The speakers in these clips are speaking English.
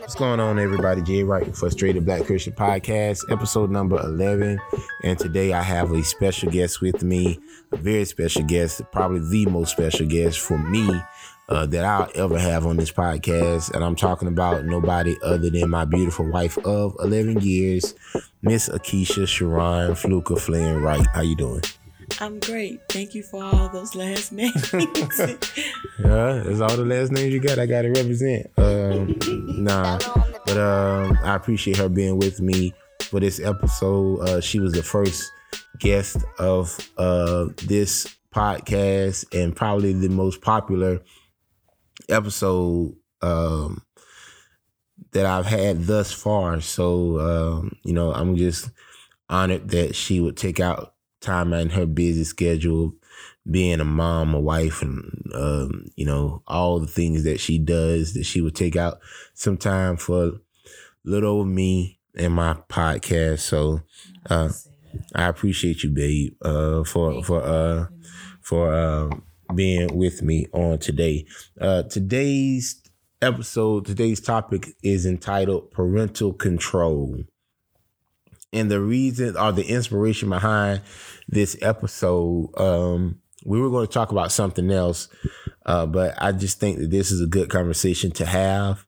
What's going on, everybody? Jay Wright, Frustrated Black Christian Podcast, episode number 11. And today I have a special guest with me, a very special guest, probably the most special guest for me uh, that I'll ever have on this podcast. And I'm talking about nobody other than my beautiful wife of 11 years, Miss Akeisha Sharon Fluka Flynn Wright. How you doing? I'm great. Thank you for all those last names. Yeah, that's all the last names you got. I got to represent. Um, nah, but um, I appreciate her being with me for this episode. Uh, she was the first guest of uh, this podcast and probably the most popular episode um, that I've had thus far. So um, you know, I'm just honored that she would take out time out in her busy schedule being a mom, a wife, and um, you know all the things that she does, that she would take out some time for little old me and my podcast. So uh, I appreciate you, babe, uh, for for uh, for uh, being with me on today. Uh, today's episode, today's topic is entitled "Parental Control." And the reason or the inspiration behind this episode um, we were going to talk about something else, uh, but I just think that this is a good conversation to have.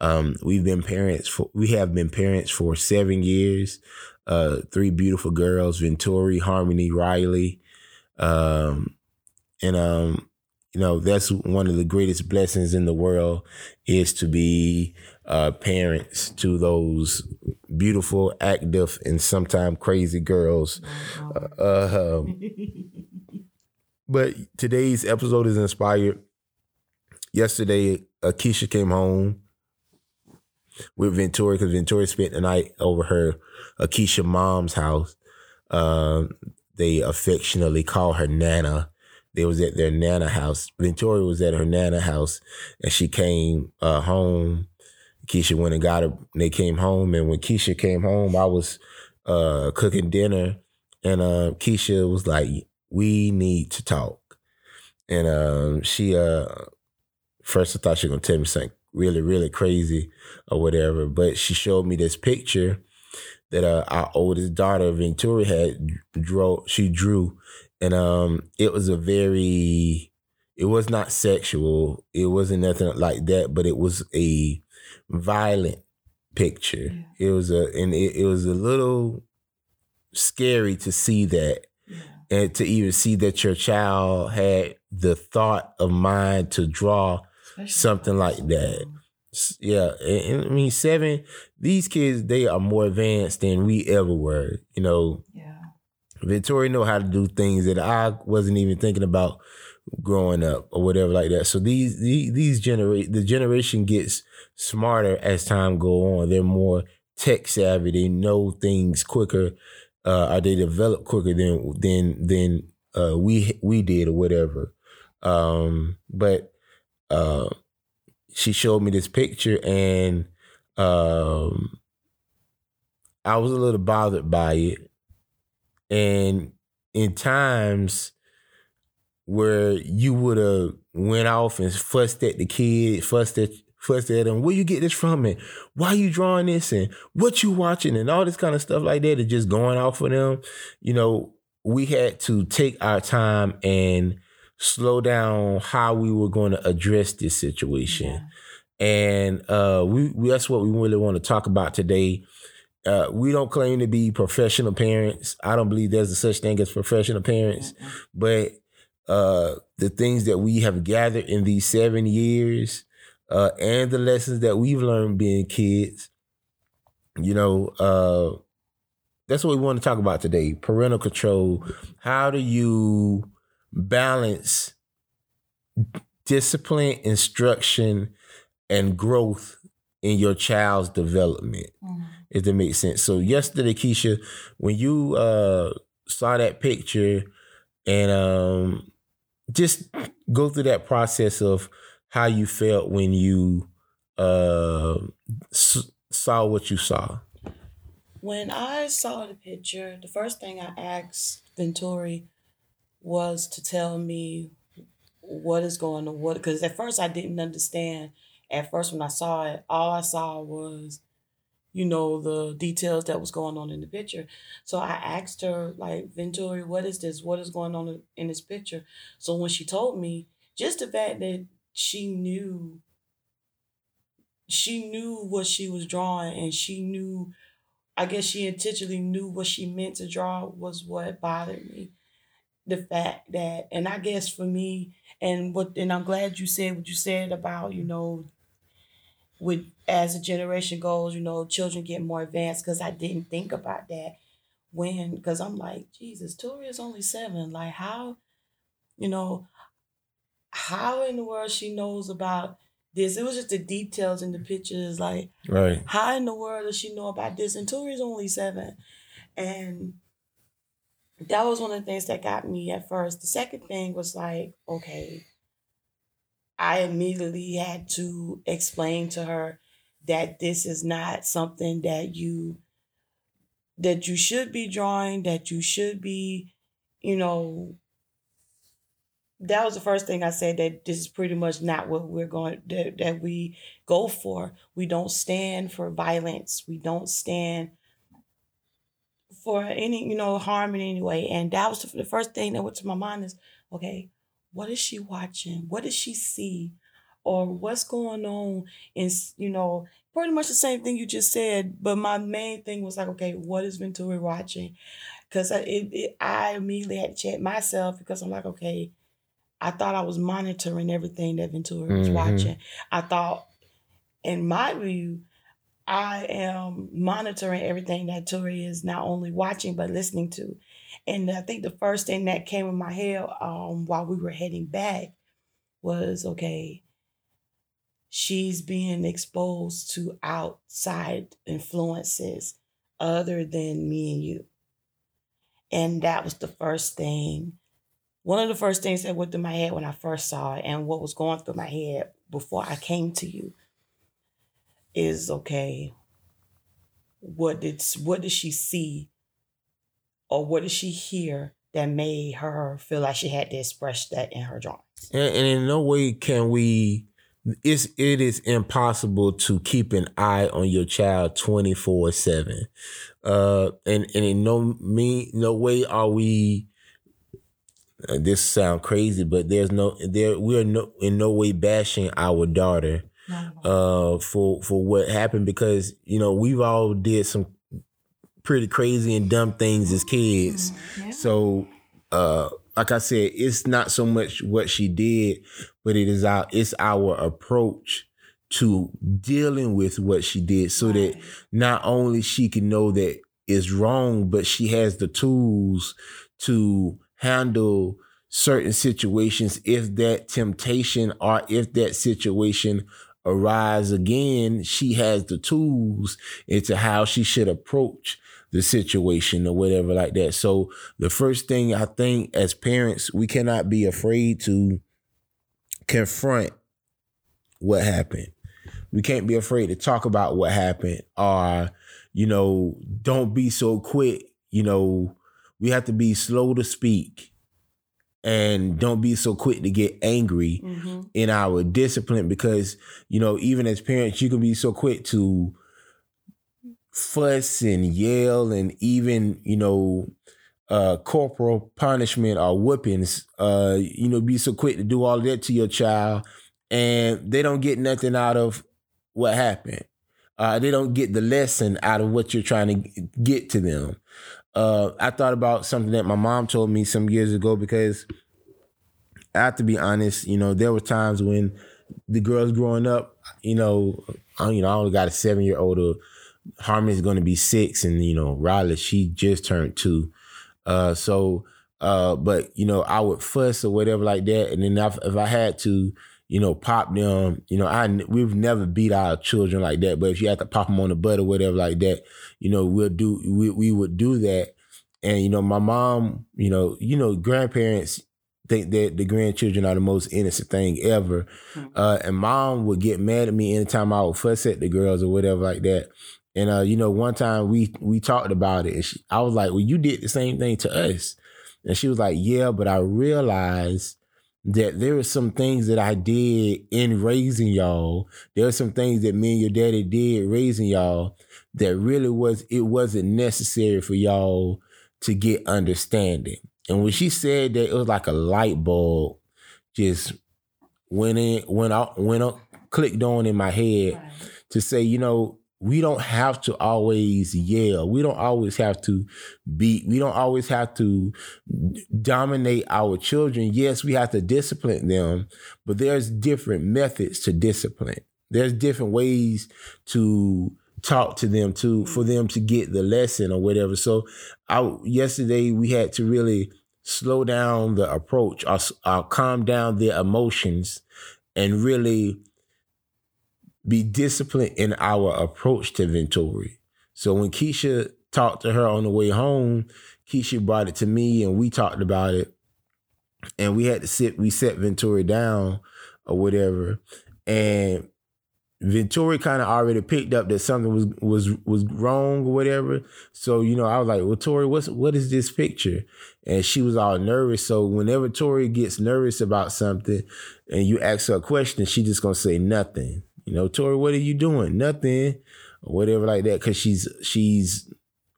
Um, we've been parents for we have been parents for seven years. Uh, three beautiful girls: Ventori, Harmony, Riley, um, and um, you know that's one of the greatest blessings in the world is to be uh, parents to those beautiful, active, and sometimes crazy girls. Uh, um, but today's episode is inspired. Yesterday, Akeisha came home with Ventura because Ventura spent the night over her Akeisha mom's house. Um, they affectionately call her Nana. They was at their Nana house. Ventura was at her Nana house, and she came uh, home. Keisha went and got her. They came home, and when Keisha came home, I was uh, cooking dinner, and uh, Keisha was like, "We need to talk." And um, she, uh, first I thought she was gonna tell me something really, really crazy or whatever, but she showed me this picture that uh, our oldest daughter Ventura had drew. She drew, and um, it was a very. It was not sexual. It wasn't nothing like that, but it was a violent picture. Yeah. It was a, and it, it was a little scary to see that, yeah. and to even see that your child had the thought of mind to draw Especially something like that. Yeah, and, and I mean seven. These kids they are more advanced than we ever were. You know, Yeah. Victoria know how to do things that I wasn't even thinking about growing up or whatever like that. So these these, these generate the generation gets smarter as time go on. They're more tech savvy. They know things quicker. Uh, or they develop quicker than than than uh, we we did or whatever. Um, but uh, she showed me this picture and um, I was a little bothered by it. And in times where you would have went off and fussed at the kid, fussed at fussed at them, where you get this from and why you drawing this and what you watching and all this kind of stuff like that and just going off of them, you know, we had to take our time and slow down how we were going to address this situation. Yeah. And uh, we, we that's what we really want to talk about today. Uh, we don't claim to be professional parents. I don't believe there's a such thing as professional parents, but uh, the things that we have gathered in these seven years uh, and the lessons that we've learned being kids, you know, uh, that's what we want to talk about today. Parental control. How do you balance discipline, instruction, and growth in your child's development? Mhm. if that makes sense. So yesterday, Keisha, when you uh saw that picture and um just go through that process of how you felt when you uh s- saw what you saw. When I saw the picture, the first thing I asked Venturi was to tell me what is going on? What? Because at first I didn't understand. At first, when I saw it, all I saw was, you know, the details that was going on in the picture. So I asked her, like, Venturi, what is this? What is going on in this picture? So when she told me, just the fact that she knew she knew what she was drawing and she knew I guess she intentionally knew what she meant to draw was what bothered me. The fact that and I guess for me and what and I'm glad you said what you said about, you know, with as a generation goes, you know, children get more advanced because I didn't think about that when because I'm like, Jesus, Tori is only seven. Like how, you know, how in the world she knows about this. It was just the details in the pictures. Like, right. How in the world does she know about this? And Tori's only seven. And that was one of the things that got me at first. The second thing was like, okay, I immediately had to explain to her that this is not something that you that you should be drawing, that you should be, you know, that was the first thing I said that this is pretty much not what we're going that, that we go for. We don't stand for violence. We don't stand for any, you know, harm in any way. And that was the, the first thing that went to my mind is, okay, what is she watching? What does she see? Or what's going on? In you know, pretty much the same thing you just said. But my main thing was like, okay, what is Venturi watching? Because I, it, it, I immediately had to check myself because I'm like, okay, I thought I was monitoring everything that Venturi was mm-hmm. watching. I thought, in my view, I am monitoring everything that Tori is not only watching but listening to. And I think the first thing that came in my head um, while we were heading back was okay, she's being exposed to outside influences other than me and you. And that was the first thing one of the first things that went through my head when I first saw it and what was going through my head before I came to you is okay, what did what did she see or what did she hear that made her feel like she had to express that in her drawings? And, and in no way can we it's it is impossible to keep an eye on your child 24 7 uh and and in no me no way are we uh, this sound crazy, but there's no there we are no in no way bashing our daughter uh for for what happened because you know we've all did some pretty crazy and dumb things as kids. Mm-hmm. Yeah. So uh like I said, it's not so much what she did, but it is our it's our approach to dealing with what she did so right. that not only she can know that it's wrong, but she has the tools to handle certain situations if that temptation or if that situation arise again she has the tools into how she should approach the situation or whatever like that so the first thing i think as parents we cannot be afraid to confront what happened we can't be afraid to talk about what happened or you know don't be so quick you know we have to be slow to speak and don't be so quick to get angry mm-hmm. in our discipline because you know even as parents you can be so quick to fuss and yell and even you know uh corporal punishment or whippings uh you know be so quick to do all that to your child and they don't get nothing out of what happened uh they don't get the lesson out of what you're trying to get to them uh, I thought about something that my mom told me some years ago because I have to be honest, you know, there were times when the girls growing up, you know, I, you know, I only got a seven year old. Harmony's going to be six, and you know, Riley, she just turned two. Uh, so, uh, but you know, I would fuss or whatever like that, and then if, if I had to, you know, pop them. You know, I we've never beat our children like that. But if you had to pop them on the butt or whatever like that, you know, we'll do we we would do that. And you know, my mom, you know, you know, grandparents think that the grandchildren are the most innocent thing ever. Mm-hmm. Uh, and mom would get mad at me anytime I would fuss at the girls or whatever like that. And uh, you know, one time we we talked about it, and she, I was like, "Well, you did the same thing to us," and she was like, "Yeah, but I realized that there are some things that I did in raising y'all. There are some things that me and your daddy did raising y'all that really was it wasn't necessary for y'all to get understanding. And when she said that, it was like a light bulb just went in, went out, went up, clicked on in my head to say, you know, we don't have to always yell. We don't always have to beat. We don't always have to dominate our children. Yes, we have to discipline them, but there's different methods to discipline. There's different ways to talk to them to for them to get the lesson or whatever. So, I yesterday we had to really slow down the approach or, or calm down their emotions and really be disciplined in our approach to Ventori. So when Keisha talked to her on the way home, Keisha brought it to me and we talked about it. And we had to sit, we set Venturi down or whatever. And Venturi kind of already picked up that something was was was wrong or whatever. So you know, I was like, "Well, Tori, what's what is this picture?" And she was all nervous. So whenever Tori gets nervous about something, and you ask her a question, she just gonna say nothing. You know, Tori, what are you doing? Nothing, or whatever like that, because she's she's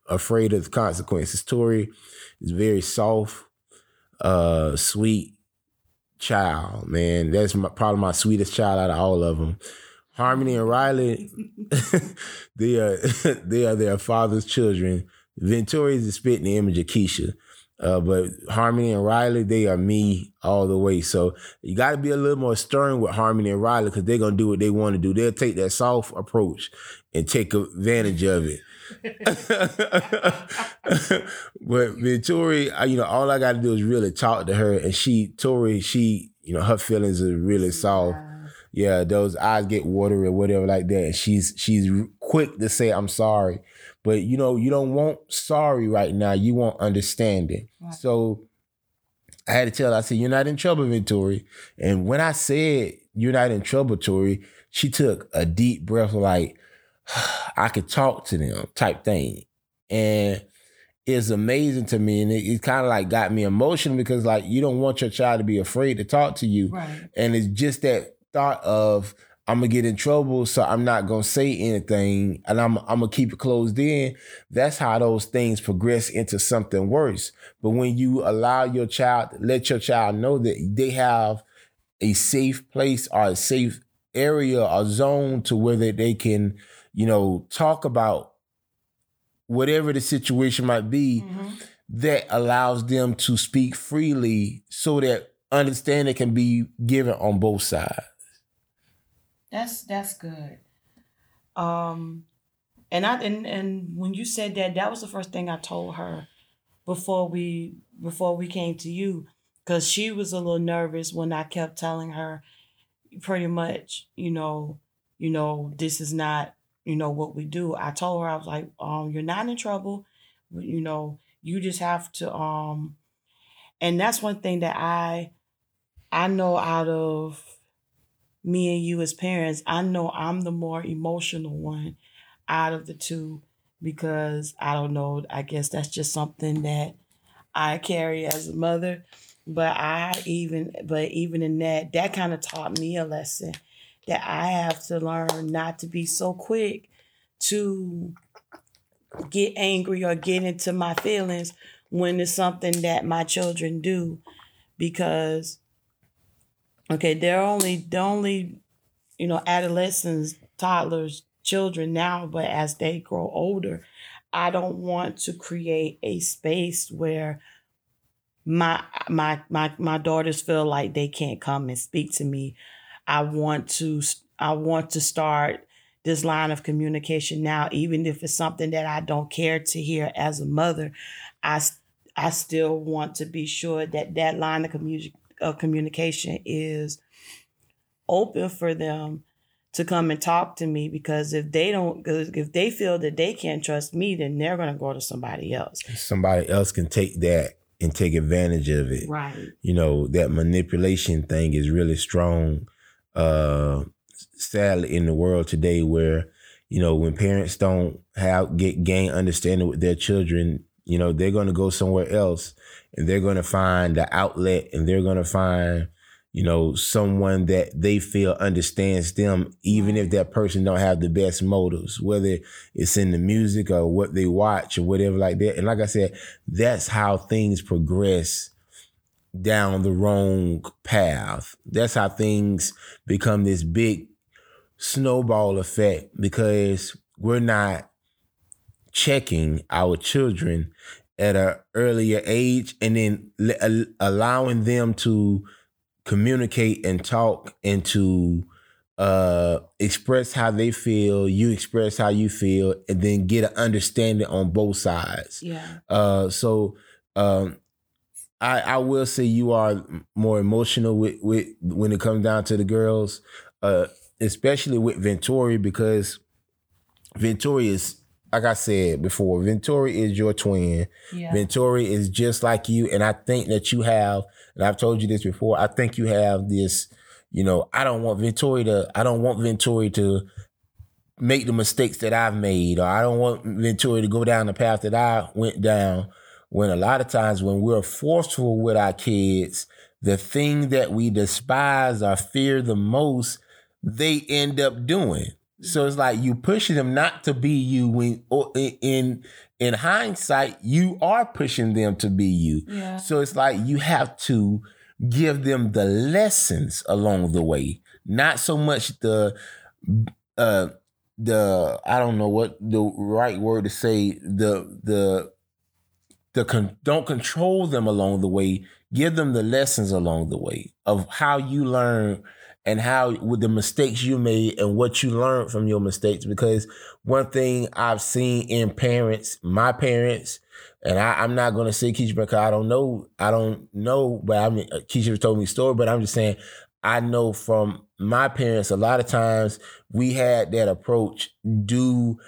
afraid of the consequences. Tori is very soft, uh, sweet child. Man, that's my, probably my sweetest child out of all of them. Harmony and Riley, they are they are their father's children. Ventori is a spit in the spitting image of Keisha. Uh, but Harmony and Riley, they are me all the way. So you got to be a little more stern with Harmony and Riley because they're gonna do what they want to do. They'll take that soft approach and take advantage of it. but with Tori, you know, all I got to do is really talk to her, and she, Tori, she, you know, her feelings are really soft. Yeah, those eyes get watery or whatever like that. And she's she's quick to say I'm sorry. But you know, you don't want sorry right now. You want understanding. Right. So I had to tell her, I said, You're not in trouble, Victoria. And when I said you're not in trouble, Tori, she took a deep breath, like, I could talk to them type thing. And it's amazing to me. And it, it kind of like got me emotional because like you don't want your child to be afraid to talk to you. Right. And it's just that thought of I'm gonna get in trouble, so I'm not gonna say anything, and I'm I'm gonna keep it closed in. That's how those things progress into something worse. But when you allow your child, let your child know that they have a safe place or a safe area or zone to where they, they can, you know, talk about whatever the situation might be, mm-hmm. that allows them to speak freely, so that understanding can be given on both sides. That's that's good. Um, and I and and when you said that, that was the first thing I told her before we before we came to you, because she was a little nervous when I kept telling her, pretty much, you know, you know, this is not, you know, what we do. I told her I was like, um, you're not in trouble, you know, you just have to um, and that's one thing that I I know out of me and you as parents, I know I'm the more emotional one out of the two because I don't know, I guess that's just something that I carry as a mother. But I even but even in that, that kind of taught me a lesson that I have to learn not to be so quick to get angry or get into my feelings when it's something that my children do because okay, they're only they're only, you know, adolescents, toddlers, children now, but as they grow older, I don't want to create a space where my my my my daughters feel like they can't come and speak to me. I want to I want to start this line of communication now even if it's something that I don't care to hear as a mother. I I still want to be sure that that line of communication of communication is open for them to come and talk to me because if they don't if they feel that they can't trust me then they're going to go to somebody else. Somebody else can take that and take advantage of it. Right. You know that manipulation thing is really strong uh sadly in the world today where you know when parents don't have get gain understanding with their children you know they're going to go somewhere else and they're going to find the outlet and they're going to find you know, someone that they feel understands them, even if that person don't have the best motives, whether it's in the music or what they watch or whatever like that. And like I said, that's how things progress down the wrong path. That's how things become this big snowball effect because we're not checking our children at an earlier age and then allowing them to communicate and talk and to uh express how they feel you express how you feel and then get an understanding on both sides. Yeah. Uh so um i i will say you are more emotional with with when it comes down to the girls uh especially with Ventori because Ventori is like I said before, Ventori is your twin. Yeah. Ventori is just like you. And I think that you have, and I've told you this before, I think you have this, you know, I don't want Ventori to, I don't want Ventori to make the mistakes that I've made, or I don't want Ventori to go down the path that I went down. When a lot of times when we're forceful with our kids, the thing that we despise or fear the most, they end up doing. So it's like you pushing them not to be you when in in hindsight you are pushing them to be you. Yeah. So it's like you have to give them the lessons along the way, not so much the uh the I don't know what the right word to say the the the con- don't control them along the way. Give them the lessons along the way of how you learn and how with the mistakes you made and what you learned from your mistakes. Because one thing I've seen in parents, my parents, and I, am not going to say Keisha because I don't know, I don't know, but I mean, Keisha told me a story, but I'm just saying, I know from my parents, a lot of times we had that approach, do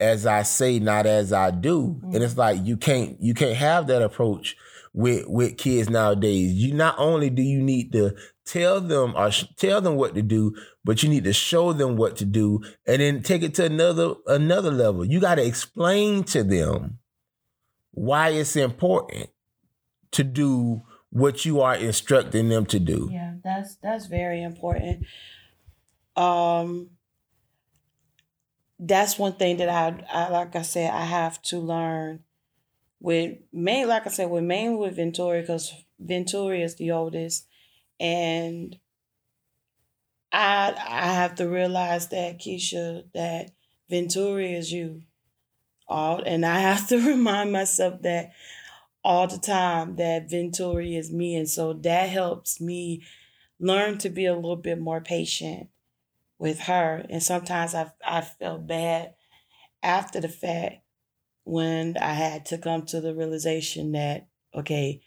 as I say, not as I do. Mm-hmm. And it's like, you can't, you can't have that approach with, with kids nowadays. You not only do you need to tell them or sh- tell them what to do, but you need to show them what to do and then take it to another another level. You got to explain to them why it's important to do what you are instructing them to do. Yeah, that's that's very important. Um that's one thing that I, I like I said I have to learn with main like I said with mainly with Ventori because Ventori is the oldest and I I have to realize that Keisha that Venturi is you. All and I have to remind myself that all the time that Venturi is me. And so that helps me learn to be a little bit more patient with her. And sometimes I I felt bad after the fact when I had to come to the realization that, okay,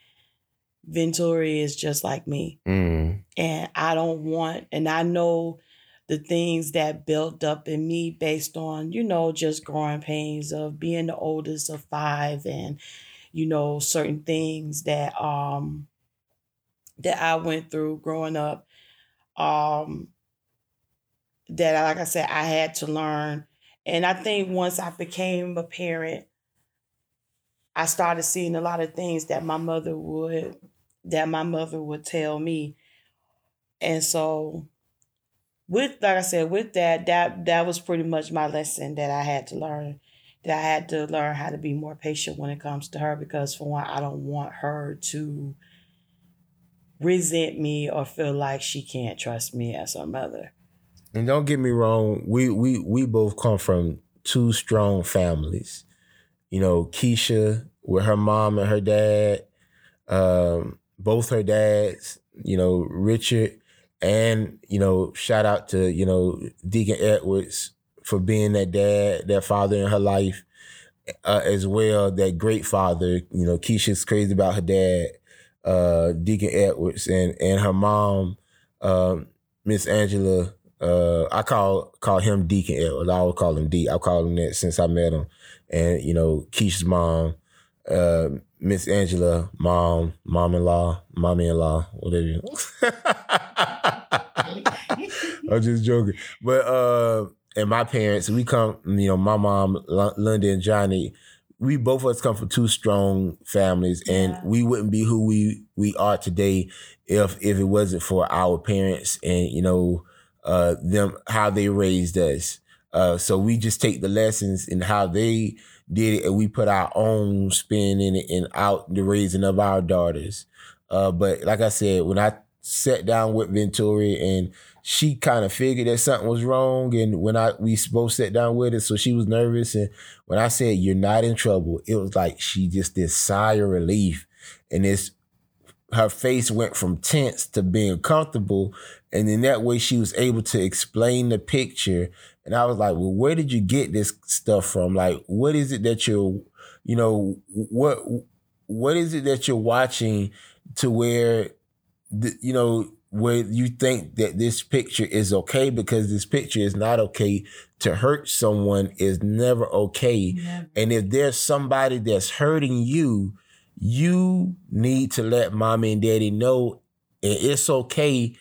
Ventori is just like me. Mm. And I don't want, and I know the things that built up in me based on, you know, just growing pains of being the oldest of five and, you know, certain things that um that I went through growing up. Um that like I said, I had to learn. And I think once I became a parent, I started seeing a lot of things that my mother would that my mother would tell me. And so with like I said, with that, that that was pretty much my lesson that I had to learn. That I had to learn how to be more patient when it comes to her because for one, I don't want her to resent me or feel like she can't trust me as her mother. And don't get me wrong, we we we both come from two strong families you know, Keisha with her mom and her dad, um, both her dads, you know, Richard, and, you know, shout out to, you know, Deacon Edwards for being that dad, that father in her life, uh, as well, that great father. You know, Keisha's crazy about her dad, uh, Deacon Edwards, and, and her mom, um, Miss Angela. Uh, I call call him Deacon Edwards. I always call him D. I call him that since I met him and you know Keisha's mom, uh, Miss Angela, mom, mom-in-law, mommy-in-law, whatever. I'm just joking, but uh, and my parents, we come, you know, my mom, Linda and Johnny, we both of us come from two strong families, and Yeah. we wouldn't be who we we are today if if it wasn't for our parents and you know uh them how they raised us. Uh, so we just take the lessons and how they did it, and we put our own spin in it and out the raising of our daughters. Uh, but like I said, when I sat down with Venturi and she kind of figured that something was wrong, and when I we both sat down with her, so she was nervous, and when I said you're not in trouble, it was like she just this sigh of relief, and this her face went from tense to being comfortable, and in that way she was able to explain the picture, and I was like, well, where did you get this stuff from? Like, what is it that you're, you know, what what is it that you're watching to where, the, you know, where you think that this picture is okay because this picture is not okay to hurt someone is never okay. And if there's somebody that's hurting you, you need to let mommy and daddy know and it's okay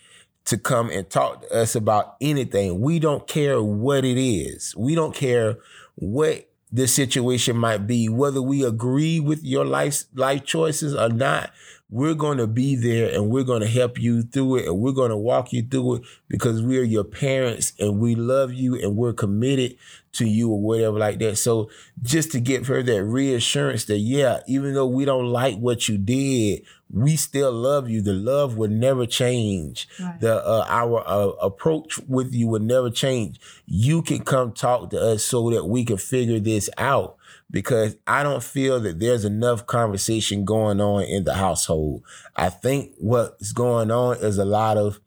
to come and talk to us about anything. We don't care what it is. We don't care what the situation might be, whether we agree with your life life choices or not. We're going to be there and we're going to help you through it and we're going to walk you through it because we're your parents and we love you and we're committed to you or whatever like that. So just to give her that reassurance that yeah, even though we don't like what you did, we still love you. The love will never change. Right. The uh, our uh, approach with you will never change. You can come talk to us so that we can figure this out because I don't feel that there's enough conversation going on in the household. I think what's going on is a lot of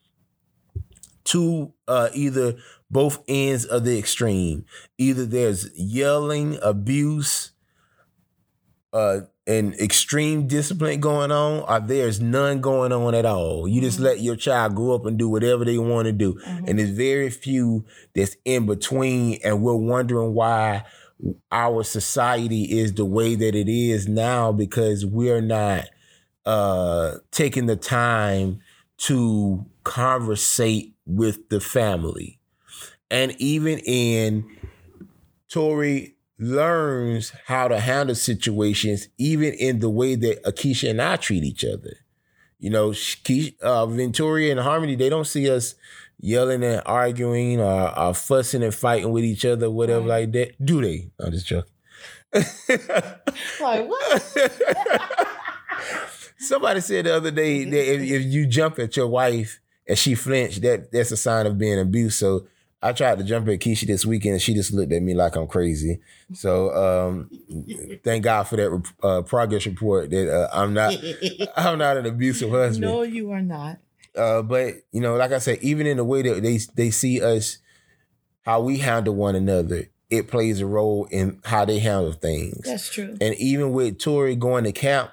two uh either both ends of the extreme. Either there's yelling, abuse, uh and extreme discipline going on, or there's none going on at all. You just let your child grow up and do whatever they want to do. And there's very few that's in between, and we're wondering why our society is the way that it is now because we're not uh taking the time to conversate with the family. And even in Tori learns how to handle situations, even in the way that Akeisha and I treat each other. You know, uh, Venturia and Harmony, they don't see us yelling and arguing or, or fussing and fighting with each other, whatever Right. like that. Do they? I'm just joking. Like what? Somebody said the other day that if, if you jump at your wife and she flinched, that that's a sign of being abused. So I tried to jump at Keisha this weekend and she just looked at me like I'm crazy. So um, thank God for that uh, progress report that uh, I'm not I'm not an abusive husband. no, you are not. Uh, but you know, like I said, even in the way that they they see us, how we handle one another, it plays a role in how they handle things. That's true. And even with Tori going to camp,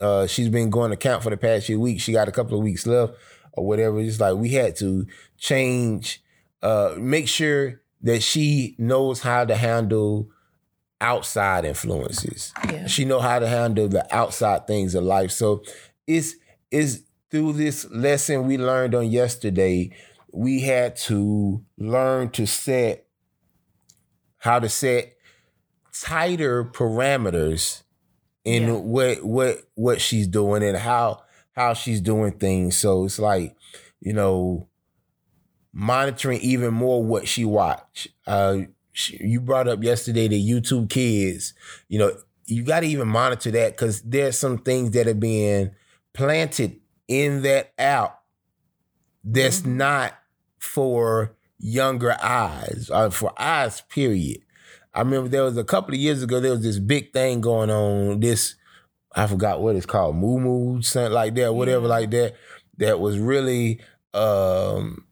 uh, she's been going to camp for the past few weeks. She got a couple of weeks left or whatever. It's like we had to change, uh, make sure that she knows how to handle outside influences. Yeah. She know how to handle the outside things of life. So it's it's through this lesson we learned on yesterday, we had to learn to set how to set tighter parameters in Yeah. what what what she's doing and how how she's doing things. So it's like, you know, monitoring even more what she watch. Uh, she, you brought up yesterday the YouTube kids. You know, you got to even monitor that because there's some things that are being planted in that app that's Mhm. not for younger eyes or for eyes. Period. I remember there was a couple of years ago there was this big thing going on. This I forgot what it's called, moo moo, something like that, whatever like that. That was really um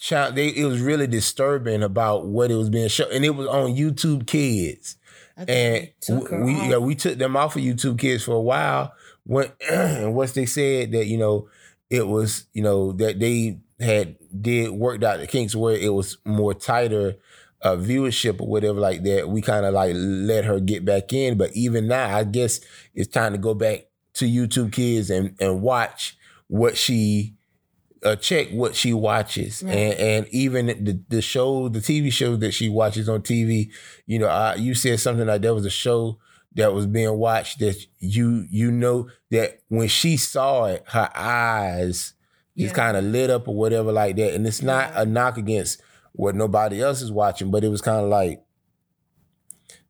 child they it was really disturbing about what it was being shown. And it was on YouTube Kids. And her we yeah, we took them off of YouTube Kids for a while. When and once they said that, you know, it was, you know, that they had did worked out the kinks where it was more tighter uh, viewership or whatever like that, we kind of like let her get back in. But even now, I guess it's time to go back to YouTube Kids and and watch what she uh, check what she watches right. and and even the the show the TV shows that she watches on TV. You know, I, you said something like there was a show that was being watched that you you know that when she saw it, her eyes yeah. just kind of lit up or whatever like that. And it's not yeah. a knock against what nobody else is watching, but it was kind of like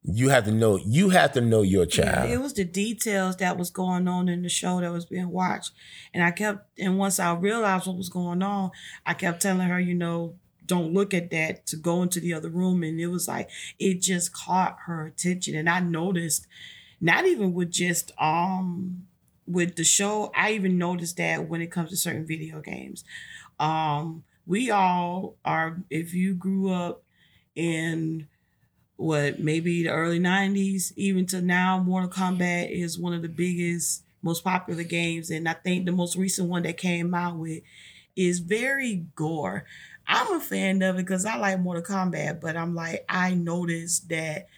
you have to know you have to know your child. Yeah, it was the details that was going on in the show that was being watched. And I kept and once I realized what was going on, I kept telling her, you know, don't look at that to go into the other room. And it was like it just caught her attention. And I noticed, not even with just um with the show, I even noticed that when it comes to certain video games. Um, we all are if you grew up in what maybe the early 90s even to now mortal kombat is one of the biggest most popular games. And i think the most recent one that came out with is very gore. I'm a fan of it because i like mortal kombat but i'm like i noticed that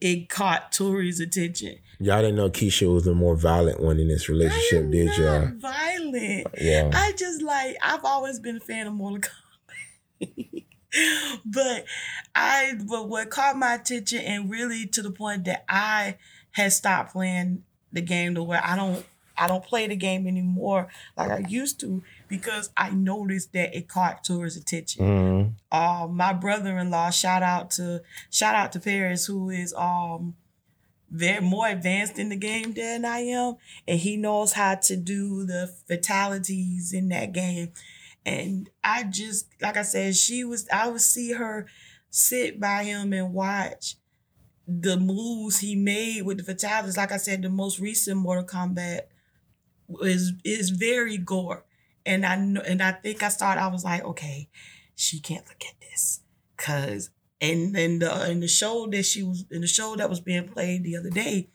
it caught tori's attention. Y'all didn't know keisha was the more violent one in this relationship did y'all? violent. Yeah. I just like i've always been a fan of mortal kombat but I but what caught my attention and really to the point that I had stopped playing the game to where I don't I don't play the game anymore like I used to because I noticed that it caught Tori's attention. Mm-hmm. Uh, my brother-in-law, shout out to shout out to Paris, who is um very more advanced in the game than I am, and he knows how to do the fatalities in that game. And I just, like I said, she was, I would see her sit by him and watch the moves he made with the fatalities. Like I said, the most recent Mortal Kombat is is very gore. And I know, and I think I started, I was like, okay, she can't look at this. Cause and then the in the show that she was in the show that was being played the other day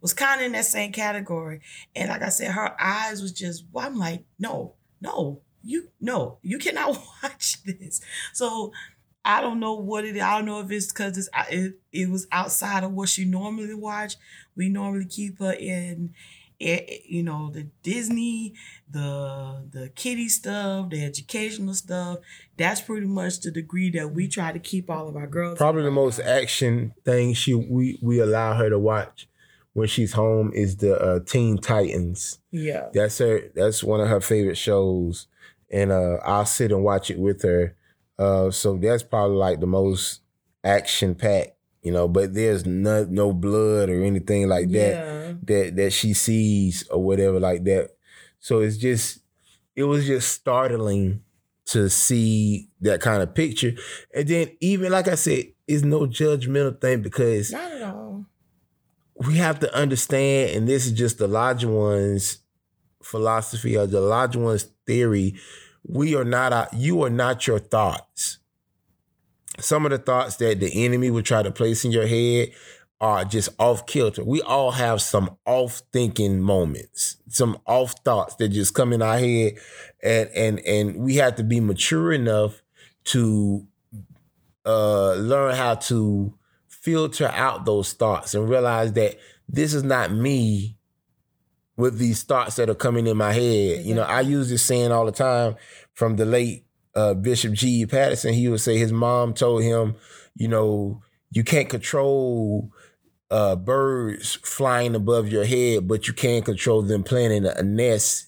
was kind of in that same category. And like I said, her eyes was just, well, I'm like, no, no, you no, you cannot watch this. So I don't know what it. I don't know if it's because it's it, it was outside of what she normally watch. We normally keep her in, it, you know, the Disney, the the kitty stuff, the educational stuff. That's pretty much the degree that we try to keep all of our girls. Probably the most action thing she we we allow her to watch when she's home is the uh, Teen Titans. Yeah, that's her. That's one of her favorite shows and uh, I'll sit and watch it with her. Uh, so that's probably like the most action packed, you know. But there's no no blood or anything like that yeah. that that she sees or whatever like that. So it's just it was just startling to see that kind of picture. And then even like I said, it's no judgmental thing because not at all. We have to understand, and this is just the larger one's philosophy or the larger one's theory we are not, a, you are not your thoughts. Some of the thoughts that the enemy would try to place in your head are just off kilter. We all have some off thinking moments, some off thoughts that just come in our head, and and and we have to be mature enough to uh, learn how to filter out those thoughts and realize that this is not me with these thoughts that are coming in my head. You know, I use this saying all the time from the late uh, Bishop G. Patterson. He would say his mom told him, you know, you can't control uh, birds flying above your head, but you can control them planting a nest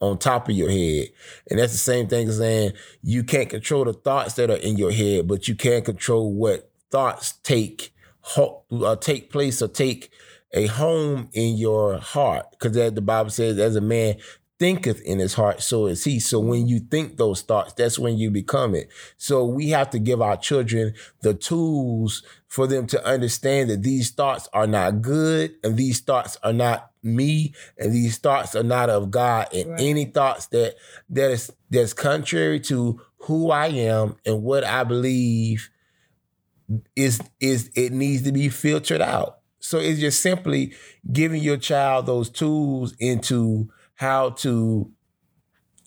on top of your head. And that's the same thing as saying you can't control the thoughts that are in your head, but you can control what thoughts take uh, take place or take a home in your heart. Because the Bible says, as a man thinketh in his heart, so is he. So when you think those thoughts, that's when you become it. So we have to give our children the tools for them to understand that these thoughts are not good and these thoughts are not me and these thoughts are not of God. And right. any thoughts that that is that's contrary to who I am and what I believe is is it needs to be filtered out. So it's just simply giving your child those tools into how to,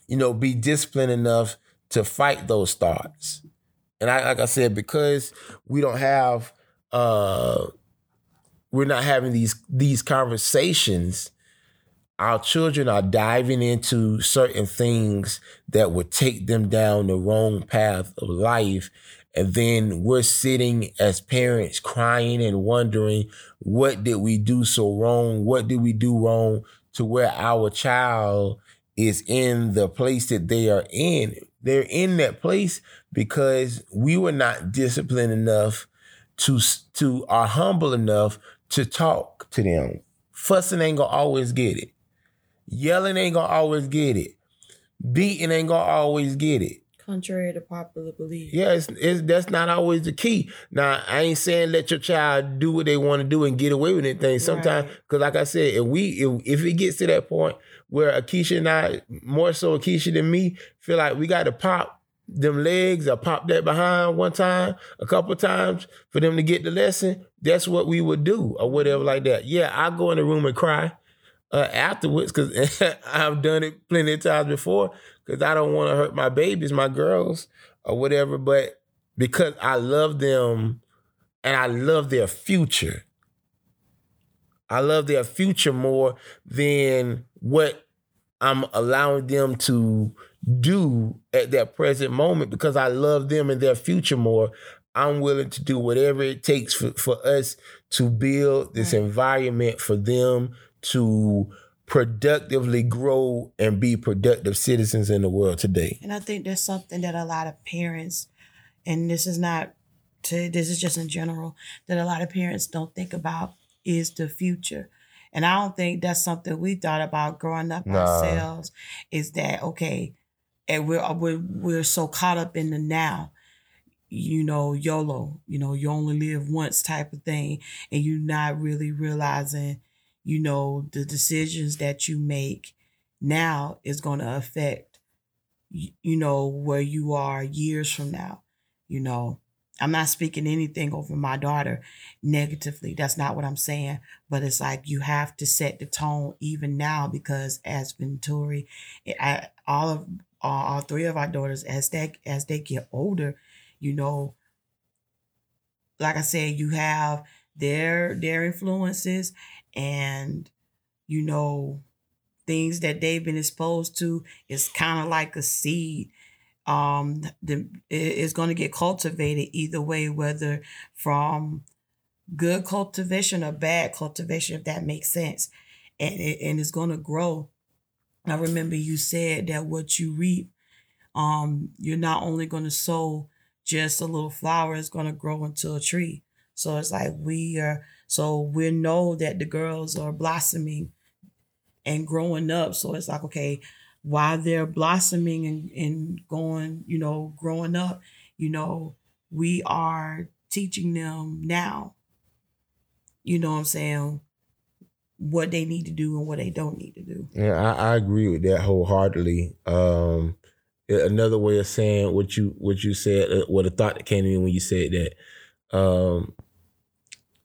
you know, be disciplined enough to fight those thoughts. And I, like I said, because we don't have, uh, we're not having these these conversations. our children are diving into certain things that would take them down the wrong path of life. And then we're sitting as parents crying and wondering, what did we do so wrong? What did we do wrong to where our child is in the place that they are in? They're in that place because we were not disciplined enough to, to are humble enough to talk to them. Fussing ain't gonna always get it. Yelling ain't gonna always get it. Beating ain't gonna always get it. Contrary to popular belief. Yeah, it's, it's, that's not always the key. Now, I ain't saying let your child do what they want to do and get away with anything. Sometimes, because right. like I said, if we if, if it gets to that point where Akeisha and I, more so Akeisha than me, feel like we got to pop them legs or pop that behind one time, a couple times for them to get the lesson, that's what we would do or whatever like that. Yeah, I go in the room and cry uh, afterwards because I've done it plenty of times before because I don't want to hurt my babies, my girls, or whatever. But because I love them and I love their future, I love their future more than what I'm allowing them to do at that present moment because I love them and their future more. I'm willing to do whatever it takes for, for us to build this environment for them to productively grow and be productive citizens in the world today. And I think there's something that a lot of parents, and this is not to this is just in general, that a lot of parents don't think about is the future. And I don't think that's something we thought about growing up nah. ourselves. Is that okay? And we're we're we're so caught up in the now you know, YOLO, you know, you only live once type of thing, and you're not really realizing you know, the decisions that you make now is going to affect, you know, where you are years from now. You know, I'm not speaking anything over my daughter negatively. That's not what I'm saying. But it's like you have to set the tone even now because as Venturi, eh, I, all of all, all three of our daughters, as they as they get older, you know, like I said, you have their their influences and you know things that they've been exposed to is kind of like a seed. Um the it's going to get cultivated either way whether from good cultivation or bad cultivation if that makes sense. And it, and it's going to grow. I remember you said that what you reap um you're not only going to sow just a little flower it's going to grow into a tree. So it's like we are so we know that the girls are blossoming and growing up. So it's like, okay, while they're blossoming and, and going, you know, growing up, you know, we are teaching them now, you know what I'm saying, what they need to do and what they don't need to do. Yeah, I, I agree with that wholeheartedly. Um, another way of saying what you what you said, uh, what a thought that came to me when you said that. Um,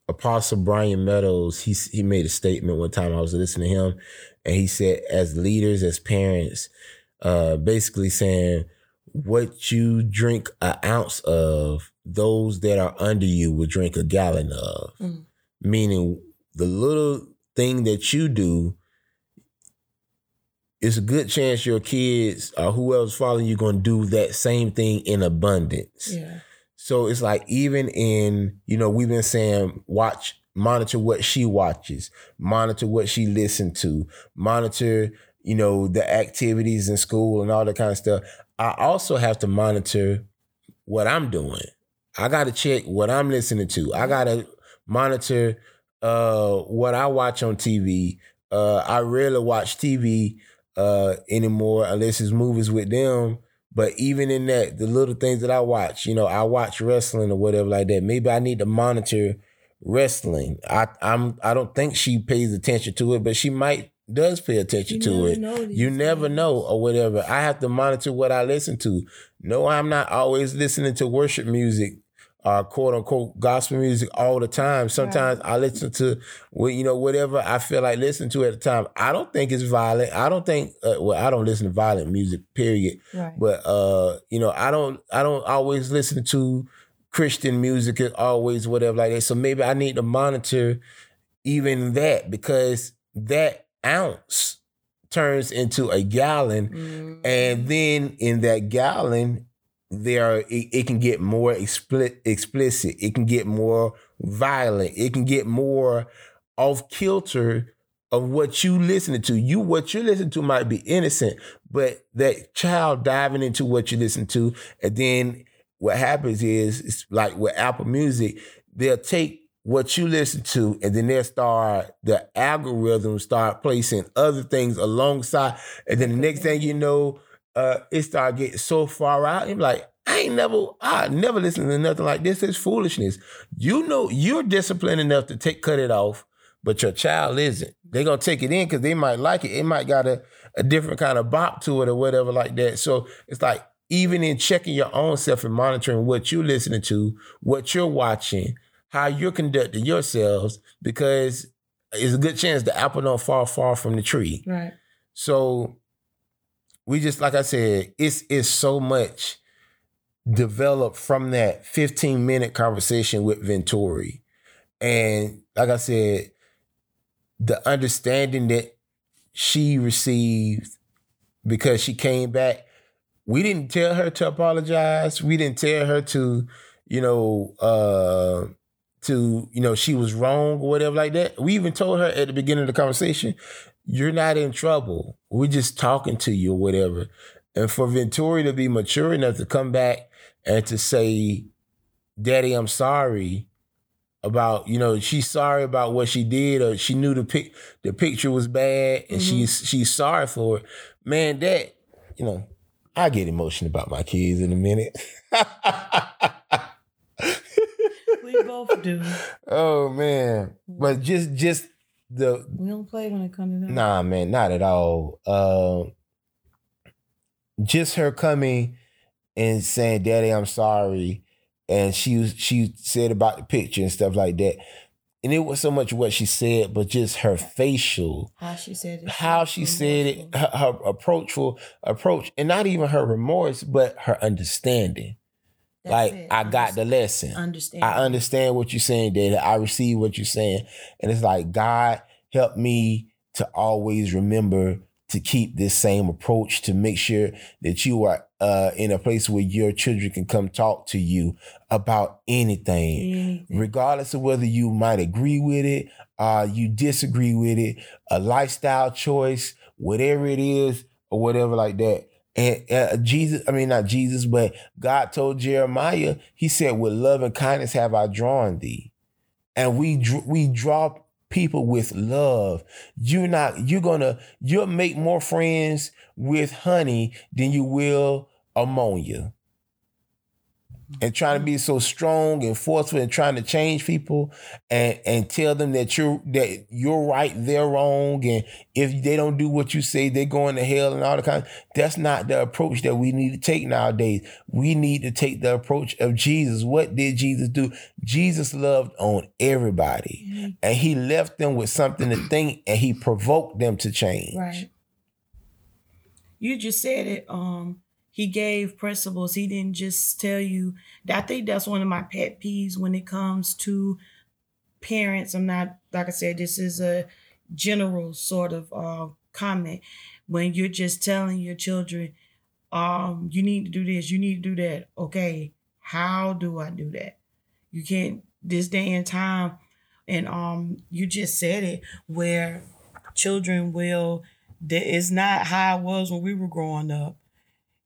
Apostle Bryan Meadows, he he made a statement one time. I was listening to him, and he said, as leaders, as parents, uh, basically saying, what you drink an ounce of, those that are under you will drink a gallon of. Mm. Meaning, the little thing that you do, it's a good chance your kids or whoever's following you going to do that same thing in abundance. Yeah. So it's like even in, you know, we've been saying watch, monitor what she watches, monitor what she listened to, monitor, you know, the activities in school and all that kind of stuff. I also have to monitor what I'm doing. I got to check what I'm listening to. I got to monitor uh, what I watch on TV. Uh, I rarely watch TV uh, anymore unless it's movies with them but even in that, the little things that I watch, you know, I watch wrestling or whatever like that. Maybe I need to monitor wrestling. I I'm I don't think she pays attention to it, but she might does pay attention you to it. You never know or whatever. I have to monitor what I listen to. No, I'm not always listening to worship music uh, quote unquote gospel music all the time. Sometimes right. I listen to, well, you know, whatever I feel like listening to at the time. I don't think it's violent. I don't think, uh, well, I don't listen to violent music, period. Right. But uh, you know, I don't, I don't always listen to Christian music. Always whatever like that. So maybe I need to monitor even that because that ounce turns into a gallon, Mm. and then in that gallon, there it, it can get more expli- explicit. It can get more violent. It can get more off kilter of what you listening to. You what you listen to might be innocent, but that child diving into what you listen to, and then what happens is it's like with Apple Music, they'll take what you listen to, and then they'll start the algorithm start placing other things alongside, and then the next thing you know, uh, it start getting so far out. You're like, I ain't never, I never listened to nothing like this. It's foolishness. You know, you're disciplined enough to take cut it off, but your child isn't. They're gonna take it in because they might like it. It might got a, a different kind of bop to it or whatever like that. So it's like even in checking your own self and monitoring what you're listening to, what you're watching, how you're conducting yourselves, because it's a good chance the apple don't fall far from the tree. Right. So we just like I said, it's it's so much developed from that 15 minute conversation with Venturi. And like I said, the understanding that she received because she came back, we didn't tell her to apologize. We didn't tell her to, you know, uh to, you know, she was wrong or whatever like that. We even told her at the beginning of the conversation, you're not in trouble. We're just talking to you or whatever. And for Venturi to be mature enough to come back and to say, Daddy, I'm sorry about, you know, she's sorry about what she did, or she knew the pic the picture was bad and mm-hmm. she's she's sorry for it. Man, that, you know, I get emotional about my kids in a minute. We both do. oh man. But just just the We don't play when it comes to that. Nah, man, not at all. Uh, just her coming and saying, "Daddy, I'm sorry," and she was she said about the picture and stuff like that. And it was so much what she said, but just her facial, How she said it. how she said it, her, her approachful approach, and not even her remorse, but her understanding. That's like it. I got the lesson. Understand. I understand what you're saying, Daddy. I receive what you're saying. And it's like, God, help me to always remember to keep this same approach to make sure that you are uh, in a place where your children can come talk to you about anything, Anything. regardless of whether you might agree with it, uh, you disagree with it, a lifestyle choice, whatever it is, or whatever like that. And uh, Jesus, I mean, not Jesus, but God told Jeremiah, He said, "With love and kindness have I drawn thee," and we dr- we draw people with love. You're not. You're gonna. You'll make more friends with honey than you will ammonia. And trying to be so strong and forceful and trying to change people and and tell them that you're that you're right, they're wrong, and if they don't do what you say, they're going to hell and all the kind. That's not the approach that we need to take nowadays. We need to take the approach of Jesus. What did Jesus do? Jesus loved on everybody, and he left them with something to think, and he provoked them to change. Right. You just said it. Um, he gave principles. He didn't just tell you. I think that's one of my pet peeves when it comes to parents. I'm not like I said. This is a general sort of uh, comment when you're just telling your children, um, you need to do this, you need to do that. Okay, how do I do that? You can't this day and time, and um, you just said it where children will. Is not how it was when we were growing up.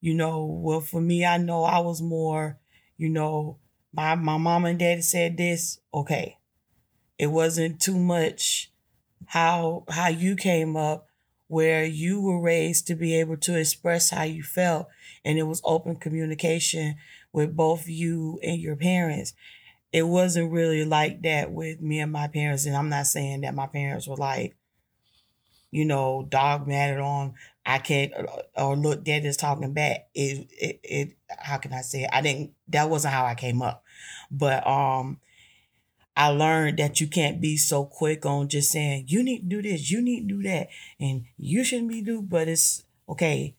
You know, well, for me, I know I was more, you know, my my mom and daddy said this, okay. It wasn't too much how how you came up where you were raised to be able to express how you felt and it was open communication with both you and your parents. It wasn't really like that with me and my parents and I'm not saying that my parents were like you know, dogmatic on I can't or look dad is talking back. It, it it how can I say it? I didn't that wasn't how I came up. But um I learned that you can't be so quick on just saying you need to do this, you need to do that, and you shouldn't be do. But it's okay.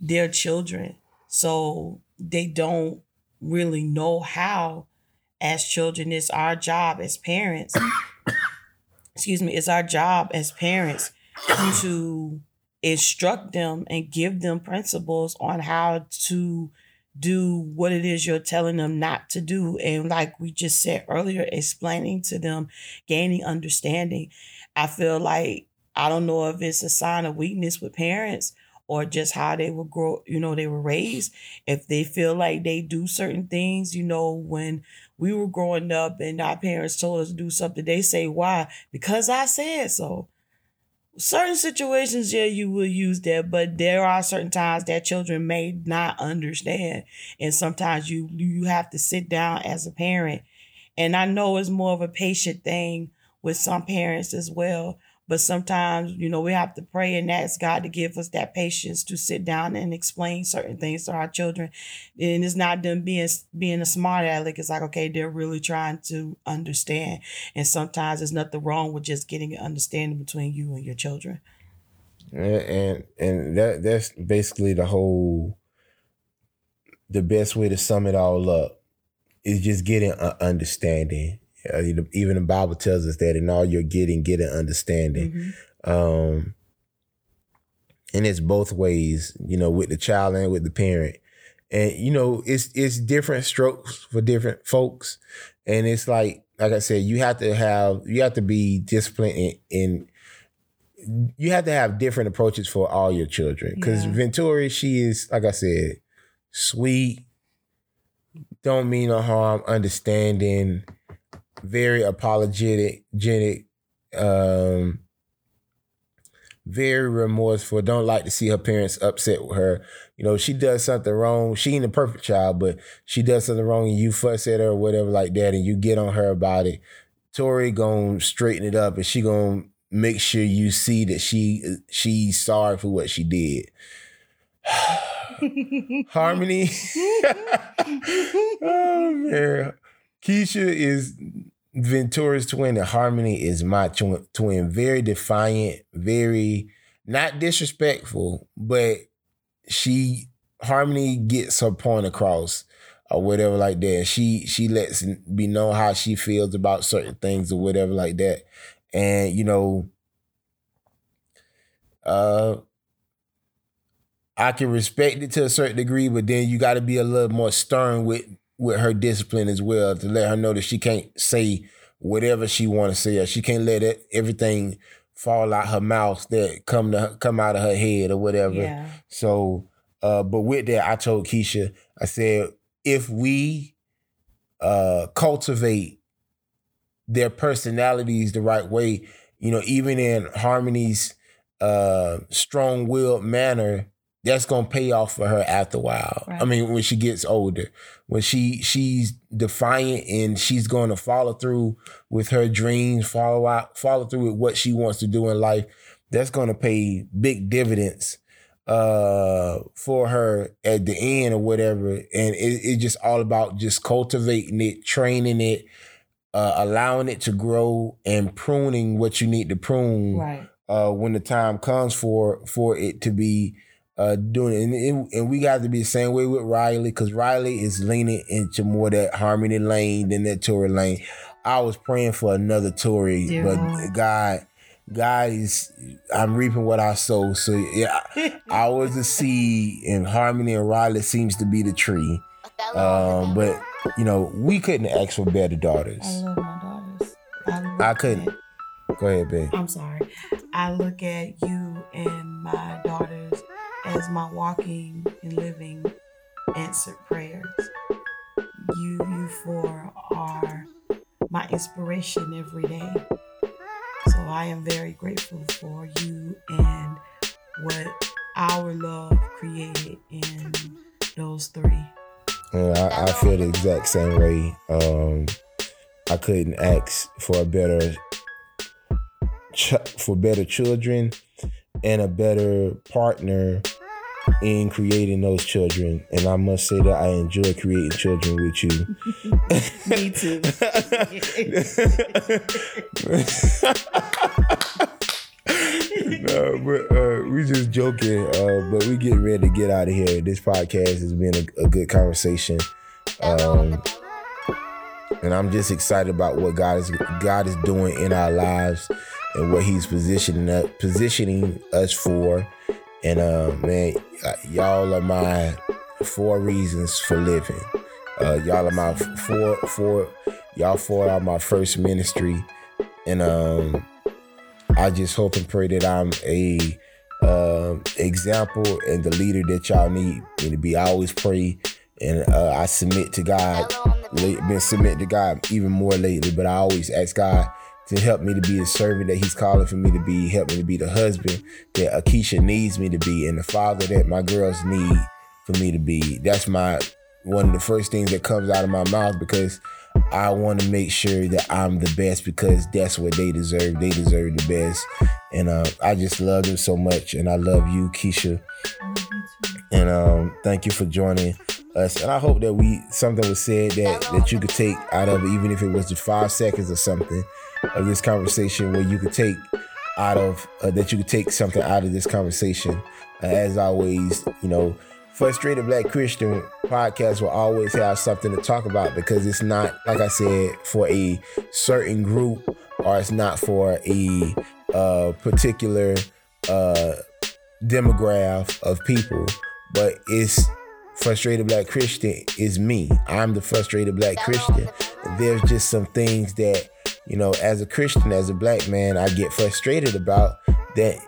They're children, so they don't really know how. As children, it's our job as parents. excuse me, it's our job as parents to instruct them and give them principles on how to do what it is you're telling them not to do. And like we just said earlier, explaining to them, gaining understanding. I feel like I don't know if it's a sign of weakness with parents or just how they were grow, you know, they were raised. If they feel like they do certain things, you know, when we were growing up and our parents told us to do something, they say, why? Because I said so certain situations, yeah, you will use that, but there are certain times that children may not understand, and sometimes you you have to sit down as a parent. And I know it's more of a patient thing with some parents as well. But sometimes, you know, we have to pray and ask God to give us that patience to sit down and explain certain things to our children. And it's not them being being a smart aleck. It's like, okay, they're really trying to understand. And sometimes there's nothing wrong with just getting an understanding between you and your children. And and that that's basically the whole the best way to sum it all up is just getting an understanding uh, even the Bible tells us that in all you're getting, get an understanding. Mm-hmm. Um, and it's both ways, you know, with the child and with the parent. And you know, it's it's different strokes for different folks. And it's like, like I said, you have to have you have to be disciplined in, in you have to have different approaches for all your children. Because yeah. Ventura, she is, like I said, sweet, don't mean no harm, understanding, very apologetic, genic, um, very remorseful. Don't like to see her parents upset with her. You know, she does something wrong. She ain't a perfect child, but she does something wrong and you fuss at her or whatever like that, and you get on her about it. Tori gonna straighten it up and she gonna make sure you see that she she's sorry for what she did. Harmony. oh man. Keisha is Ventura's twin, and Harmony is my tw- twin. Very defiant, very not disrespectful, but she Harmony gets her point across or whatever like that. She she lets be know how she feels about certain things or whatever like that. And you know, uh I can respect it to a certain degree, but then you got to be a little more stern with with her discipline as well to let her know that she can't say whatever she want to say or she can't let it, everything fall out her mouth that come to come out of her head or whatever. Yeah. So, uh, but with that, I told Keisha, I said, if we uh, cultivate their personalities the right way, you know, even in Harmony's uh, strong-willed manner, that's gonna pay off for her after a while. Right. I mean, when she gets older, when she she's defiant and she's going to follow through with her dreams, follow out, follow through with what she wants to do in life. That's to pay big dividends uh, for her at the end or whatever. And it, it's just all about just cultivating it, training it, uh, allowing it to grow, and pruning what you need to prune. Right. Uh, when the time comes for for it to be uh, doing it. And, and, we got to be the same way with Riley because Riley is leaning into more that Harmony lane than that Tory lane. I was praying for another Tory, yeah. but God, God is, I'm reaping what I sow. So yeah, I was the seed, and Harmony and Riley seems to be the tree. Um, but you know, we couldn't ask for better daughters. I love my daughters. I, I couldn't. Go ahead, babe. I'm sorry. I look at you and my daughters as my walking and living answered prayers. You, you four are my inspiration every day. So I am very grateful for you and what our love created in those three. I, I, feel the exact same way. Um, I couldn't ask for a better ch- for better children and a better partner in creating those children. And I must say that I enjoy creating children with you. Me too. no, but uh, we just joking. Uh, but we getting ready to get out of here. This podcast has been a, a good conversation. Um, and I'm just excited about what God is God is doing in our lives and what He's positioning us, positioning us for. And uh, man, y'all are my four reasons for living. Uh, y'all are my four, four, y'all four are my first ministry, and um, I just hope and pray that I'm a uh, example and the leader that y'all need me to be. I always pray and uh, I submit to God. Been submit to God even more lately, but I always ask God to help me to be the servant that He's calling for me to be. Help me to be the husband that Akeisha needs me to be, and the father that my girls need for me to be. That's my one of the first things that comes out of my mouth because I want to make sure that I'm the best because that's what they deserve. They deserve the best. And uh, I just love them so much. And I love you, Keisha. And um, thank you for joining us. And I hope that we something was said that that you could take out of it, even if it was just five seconds or something of this conversation, where you could take out of uh, that you could take something out of this conversation. Uh, as always, you know, Frustrated Black Christian podcast will always have something to talk about because it's not, like I said, for a certain group or it's not for a uh, particular uh, demographic of people, but it's frustrated black Christian is me. I'm the frustrated black Christian. There's just some things that, you know, as a Christian, as a black man, I get frustrated about that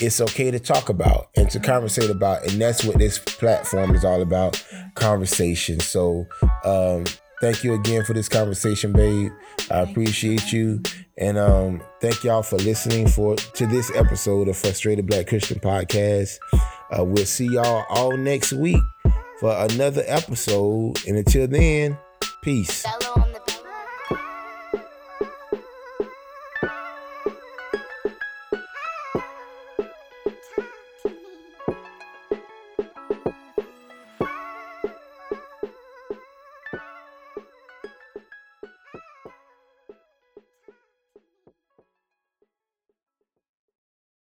it's okay to talk about and to conversate about and that's what this platform is all about conversation. So um thank you again for this conversation babe. I appreciate you. And um thank y'all for listening for to this episode of frustrated black christian podcast. Uh, we'll see y'all all next week for another episode. And until then peace